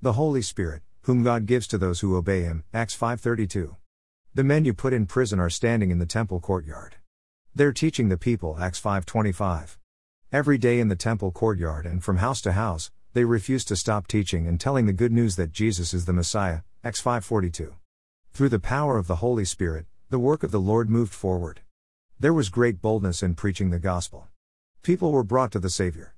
The Holy Spirit, whom God gives to those who obey him. Acts 5:32. The men you put in prison are standing in the temple courtyard. They're teaching the people. Acts 5:25. Every day in the temple courtyard and from house to house, they refuse to stop teaching and telling the good news that Jesus is the Messiah. Acts 5:42. Through the power of the Holy Spirit, the work of the Lord moved forward. There was great boldness in preaching the gospel. People were brought to the Savior.